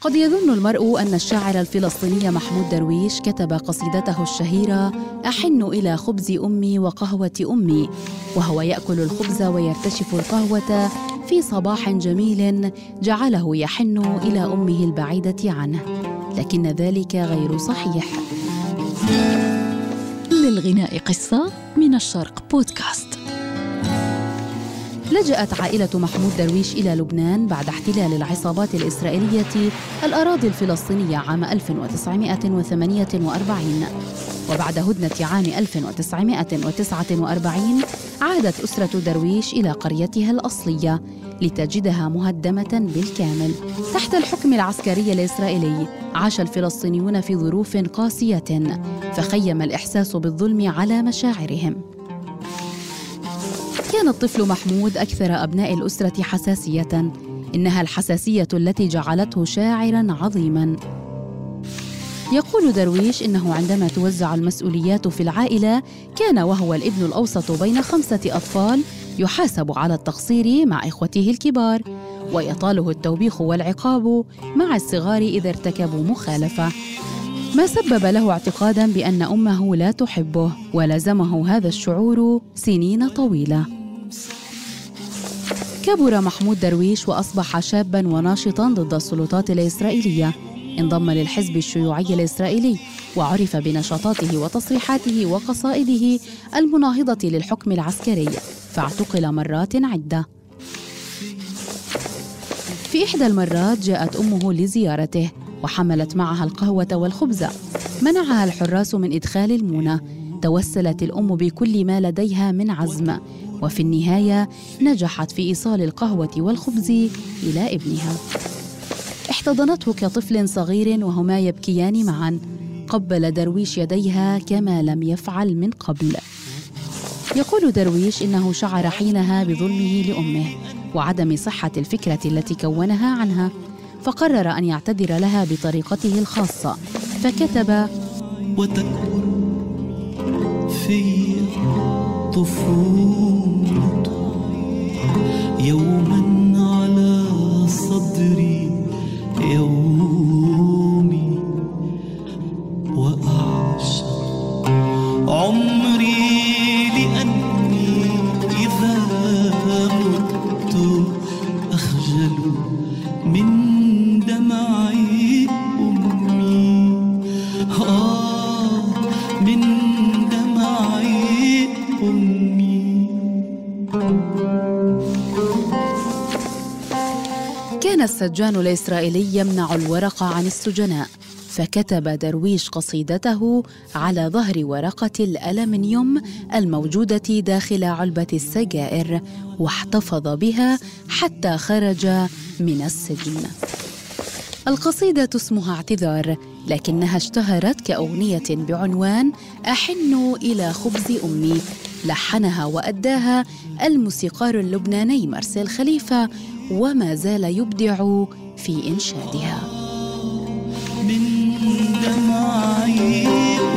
قد يظن المرء أن الشاعر الفلسطيني محمود درويش كتب قصيدته الشهيرة أحن إلى خبز أمي وقهوة أمي وهو يأكل الخبز ويرتشف القهوة في صباح جميل جعله يحن إلى أمه البعيدة عنه لكن ذلك غير صحيح. للغناء قصة من الشرق بودكاست. لجأت عائلة محمود درويش إلى لبنان بعد احتلال العصابات الإسرائيلية الأراضي الفلسطينية عام 1948 وبعد هدنة عام 1949 عادت أسرة درويش إلى قريتها الأصلية لتجدها مهدمة بالكامل تحت الحكم العسكري الإسرائيلي. عاش الفلسطينيون في ظروف قاسية فخيم الإحساس بالظلم على مشاعرهم. كان الطفل محمود أكثر أبناء الأسرة حساسية إنها الحساسية التي جعلته شاعرا عظيما. يقول درويش إنه عندما توزع المسؤوليات في العائلة كان وهو الابن الأوسط بين خمسة أطفال يحاسب على التقصير مع إخوته الكبار ويطاله التوبيخ والعقاب مع الصغار إذا ارتكبوا مخالفة. ما سبب له اعتقادا بأن أمه لا تحبه ولزمه هذا الشعور سنين طويلة. كبر محمود درويش وأصبح شابا وناشطا ضد السلطات الإسرائيلية. انضم للحزب الشيوعي الإسرائيلي وعرف بنشاطاته وتصريحاته وقصائده المناهضة للحكم العسكري فاعتقل مرات عدة. في إحدى المرات جاءت أمه لزيارته وحملت معها القهوة والخبز. منعها الحراس من إدخال المونة. توسلت الأم بكل ما لديها من عزم. وفي النهاية نجحت في إيصال القهوة والخبز إلى ابنها. احتضنته كطفل صغير وهما يبكيان معا. قبل درويش يديها كما لم يفعل من قبل. يقول درويش إنه شعر حينها بظلمه لأمه وعدم صحة الفكرة التي كونها عنها. فقرر أن يعتذر لها بطريقته الخاصة. فكتب وتكبر في طفولة يوما على صدري. كان السجان الإسرائيلي يمنع الورق عن السجناء فكتب درويش قصيدته على ظهر ورقة الألمنيوم الموجودة داخل علبة السجائر واحتفظ بها حتى خرج من السجن. القصيدة اسمها اعتذار لكنها اشتهرت كأغنية بعنوان أحن إلى خبز أمي لحنها وأداها الموسيقار اللبناني مارسيل خليفة وما زال يبدع في إنشادها. من دمعي